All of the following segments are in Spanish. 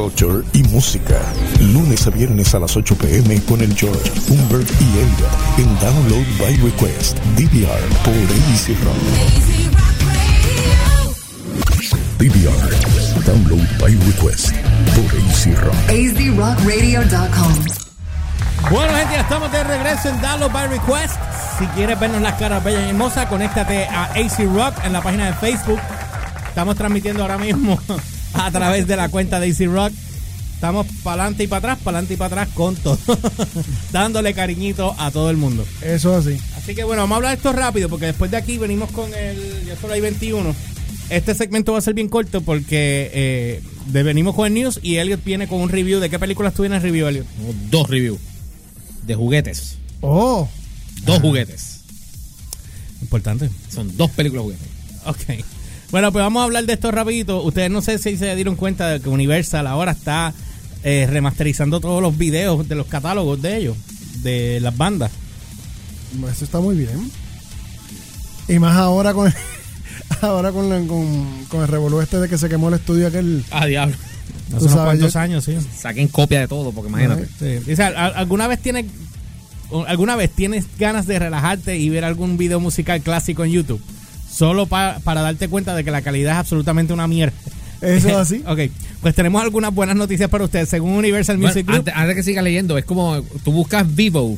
culture y música. Lunes a viernes a las 8 pm con el George, Humbert y Elliot en Download by Request, DVR por AC Rock. DVR, Download by Request por AC Rock. AZRockRadio.com. Bueno, gente, ya estamos de regreso en Download by Request. Si quieres vernos las caras bellas y hermosas, conéctate a AC Rock en la página de Facebook. Estamos transmitiendo ahora mismo a través de la cuenta de AC Rock. Estamos para adelante y para atrás, para adelante y para atrás con todo. Dándole cariñito a todo el mundo. Eso así. Así que bueno, vamos a hablar de esto rápido porque después de aquí venimos con el. Ya solo hay 21. Este segmento va a ser bien corto porque eh, de- venimos con el news y Elliot viene con un review. ¿De qué películas tú vienes en review, Elliot? Dos reviews de juguetes. Oh, Dos juguetes. Importante. Son dos películas juguetes. Ok. Bueno, pues vamos a hablar de esto rapidito. Ustedes no sé si se dieron cuenta de que Universal ahora está eh, remasterizando todos los videos de los catálogos de ellos, de las bandas. eso está muy bien. Y más ahora con ahora con, la- con, con el revolú este de que se quemó el estudio aquel. Ah, diablo. Hace unos sabes, cuantos yo- años, sí. Saquen copia de todo, porque imagínate. Sí. Dice, ¿al- ¿alguna vez tienes alguna vez tienes ganas de relajarte y ver algún video musical clásico en YouTube? Solo pa- para darte cuenta de que la calidad es absolutamente una mierda. Eso es así. ok, pues tenemos algunas buenas noticias para ustedes. Según Universal Bueno, Music Group, antes, antes que siga leyendo, es como tú buscas Vivo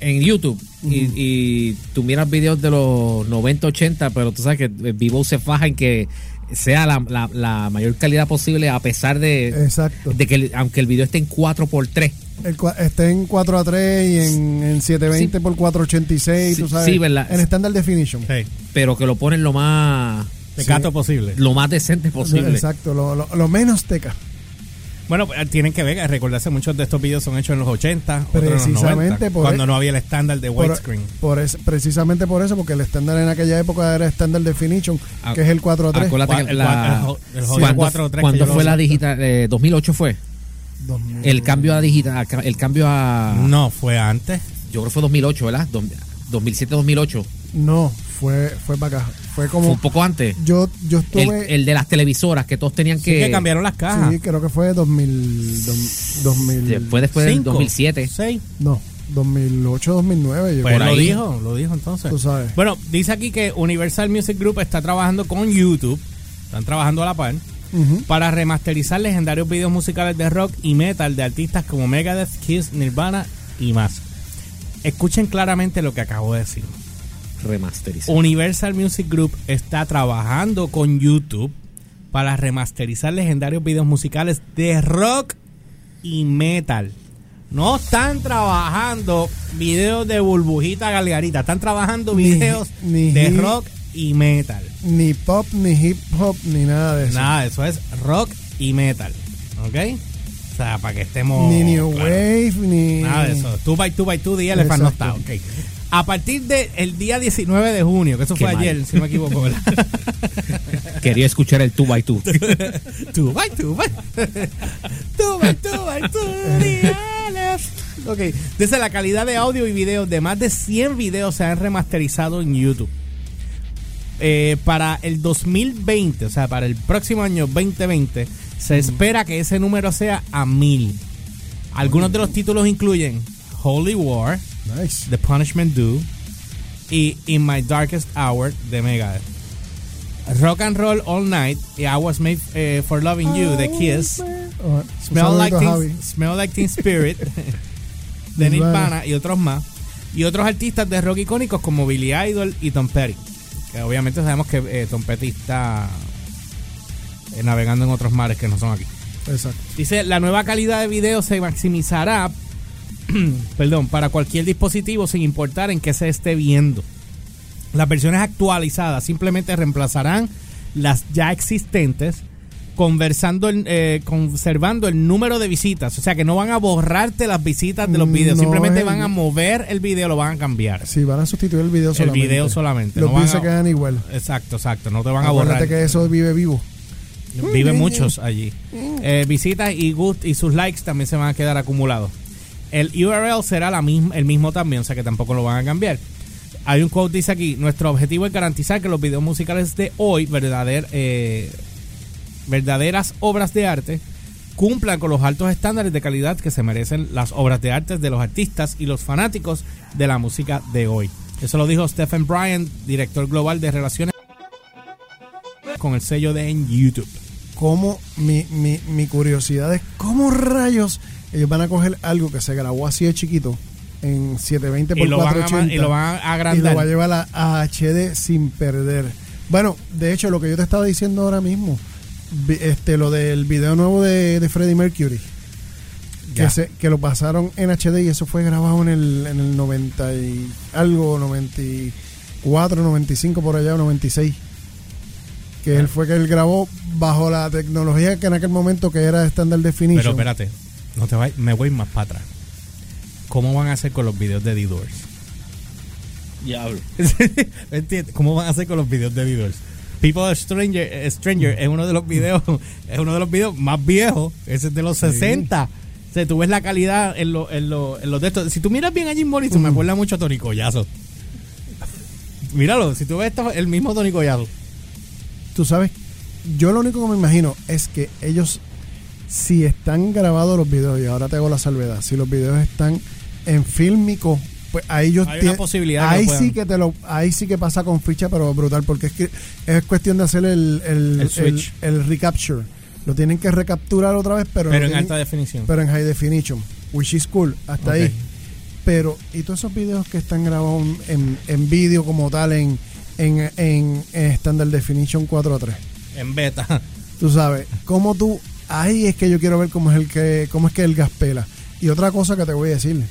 en YouTube y, y tú miras videos de los 90, 80, pero tú sabes que Vivo se faja en que sea la, la- la mayor calidad posible a pesar de, Exacto. de que el- aunque el video esté en 4x3. El, esté en 4 a 3 y en, en 720 Sí. por 486, Sí, tú sabes. sí, ¿verdad? En Standard Definition. sí, pero que lo ponen lo más tecato posible. lo más decente posible. Exacto, lo, lo- lo menos teca. Bueno, pues, tienen que ver, recordarse, muchos de estos videos son hechos en los 80, otros en los Precisamente 90, por cuando e- no había el estándar de Por, widescreen. por es- precisamente por eso, porque el estándar en aquella época era Standard Definition, Ah, que es el 4 a 3. Acuérdate que el la- el el jodido cuando, 4-3 que cuando yo lo fue la digital, eh, 2008 fue el cambio a digital, el cambio a No, fue antes. yo creo que fue 2008, ¿verdad? 2007-2008. No, fue, fue para acá. Fue Fue como. un poco antes. Yo, yo estuve. el de las televisoras que todos tenían Sí, que, que cambiaron las cajas. sí, creo que fue 2000. dom- 2000 fue después del Cinco, 2007. seis. no, 2008, 2009. Yo Pues creo. lo dijo, lo dijo entonces. Tú sabes. Bueno, dice aquí que Universal Music Group está trabajando con YouTube, están trabajando a la par, Para remasterizar legendarios videos musicales de rock y metal de artistas como Megadeth, Kiss, Nirvana y más. Escuchen claramente lo que acabo de decir. Remasterizado. Universal Music Group está trabajando con YouTube para remasterizar legendarios videos musicales de rock y metal. No están trabajando videos de burbujita galgarita, están trabajando videos ni de hip- rock y metal. Ni pop, ni hip hop, ni nada de eso. Nada, eso es rock y metal. ¿Ok? O sea, para que estemos. ni New claros. Wave, ni. Nada de eso. Two by two by two, The Elephant no está. Ok. A partir del día 19 de junio, que eso Qué fue mal. ayer, si no me equivoco, ¿verdad? Quería escuchar el 2x2. two by two by two by two by two, The Elephant. Ok. Desde la calidad de audio y video de más de 100 videos se han remasterizado en YouTube. Eh, para el 2020, o sea, para el próximo año 2020, se espera que ese número sea a mil. Algunos de los títulos incluyen Holy War, Nice. The Punishment Due y In My Darkest Hour de Megadeth. Rock and Roll All Night y I Was Made eh, for Loving You de Kiss. Oh, Smell like, teen, Javi. Smell like Teen Spirit de Nirvana. Nirvana y otros más. Y otros artistas de rock icónicos como Billy Idol y Tom Petty. Que obviamente sabemos que eh, Tom Petty está eh, navegando en otros mares que no son aquí. Exacto. Dice, la nueva calidad de video se maximizará perdón, para cualquier dispositivo sin importar en qué se esté viendo. Las versiones actualizadas simplemente reemplazarán las ya existentes, conversando el- eh, conservando el número de visitas. O sea que no van a borrarte las visitas de los videos, No, simplemente es- van a mover el video, lo van a cambiar. Sí, van a sustituir el video El solamente. video solamente, Los no views se quedan igual. Exacto, exacto, no te van a borrar. que eso vive vivo. Viven muchos allí. Eh, visitas y gust y sus likes también se van a quedar acumulados. El URL será la misma, el mismo también, o sea que tampoco lo van a cambiar. Hay un quote dice aquí, nuestro objetivo es garantizar que los videos musicales de hoy, verdader- eh, verdaderas obras de arte, cumplan con los altos estándares de calidad que se merecen las obras de arte de los artistas y los fanáticos de la música de hoy. Eso lo dijo Stephen Bryan, director global de relaciones con el sello de en YouTube. Como mi, mi, mi curiosidad es cómo rayos ellos van a coger algo que se grabó así de chiquito en 720 Y por lo, van a, 480 y lo van a y lo agrandar. va a llevar a, HD sin perder. Bueno, de hecho, lo que yo te estaba diciendo ahora mismo, este, lo del video nuevo de, de Freddie Mercury, que, se, que lo pasaron en HD y eso fue grabado en el, en el 90 y algo, 94, 95 por allá, 96. Que él fue que él grabó bajo la tecnología que en aquel momento que era Standard Definition. Pero espérate, no te vayas, me voy más para atrás. ¿Cómo van a hacer con los videos de The Doors? Diablo. ¿Cómo van a hacer con los videos de The Doors? People are Stranger, eh, Stranger es uno de los videos, es uno de los videos más viejos, ese es de los 60. O sea, tú ves la calidad en, lo- en, lo- en los de estos. Si tú miras bien a Jim Morrison, me acuerda mucho a Tony Collazo. Míralo, si tú ves esto, el mismo Tony Collazo. tú sabes, yo lo único que me imagino es que ellos, si están grabados los videos, y ahora te hago la salvedad, si los videos están en fílmico, pues ahí ellos Hay una posibilidad ahí sí que te lo, ahí sí que pasa con ficha, pero brutal, porque es que es cuestión de hacer el, el, El switch. el- el recapture. Lo tienen que recapturar otra vez, pero, en tienen- alta definición. pero en high definition, which is cool, hasta ahí. Pero, ¿y todos esos videos que están grabados en, en vídeo como tal, en, en, en, en Standard Definition 4 a 3? En beta. Tú sabes, cómo tú, ahí es que yo quiero ver cómo es el que, cómo es que el gas pela. Y otra cosa que te voy a decir,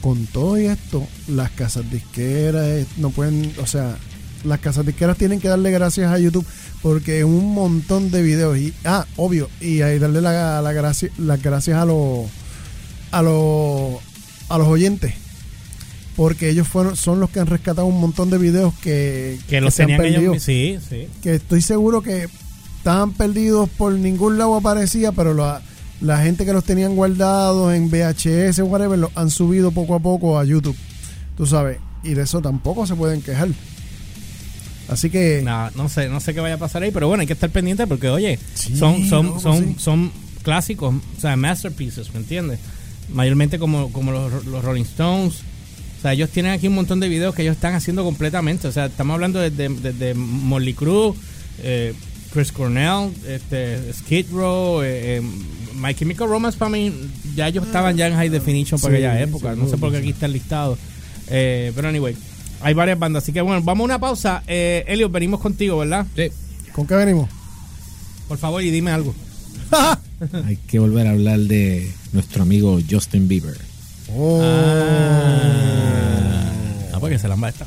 con todo y esto, las casas disqueras eh, no pueden, o sea, las casas disqueras tienen que darle gracias a YouTube porque un montón de videos y ah, obvio, y ahí darle la, la gracia- las gracias a los a los a los oyentes. Porque ellos fueron son los que han rescatado un montón de videos que, Que los se han tenían perdido ellos. Sí, sí. que estoy seguro que estaban perdidos por ningún lado aparecía, pero la, la gente que los tenían guardados en VHS o whatever los han subido poco a poco a YouTube. Tú sabes, y de eso tampoco se pueden quejar. Así que No, no sé, no sé qué vaya a pasar ahí, pero bueno, hay que estar pendiente porque, oye, Sí, son, son, son, sí. son clásicos, o sea, masterpieces, ¿me entiendes? Mayormente como, como los, los Rolling Stones. O sea, ellos tienen aquí un montón de videos que ellos están haciendo completamente. O sea, estamos hablando desde de, de Molly Crew, eh, Chris Cornell, este, Skid Row, eh, eh, My Chemical Romance para mí, ya ellos estaban ya en high definition para Sí, aquella época. no sé por qué aquí está el listado. Eh, pero anyway, hay varias bandas. Así que bueno, vamos a una pausa. Eh, Elliot, venimos contigo, ¿verdad? Sí. ¿con qué venimos? Por favor, y dime algo. Hay que volver a hablar de nuestro amigo Justin Bieber. Oh. Ah, porque se la va esta.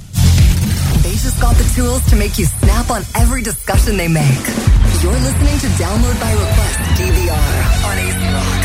They just got the tools to make you snap on every discussion they make. You're listening to Download by Request DVR on AC Rock.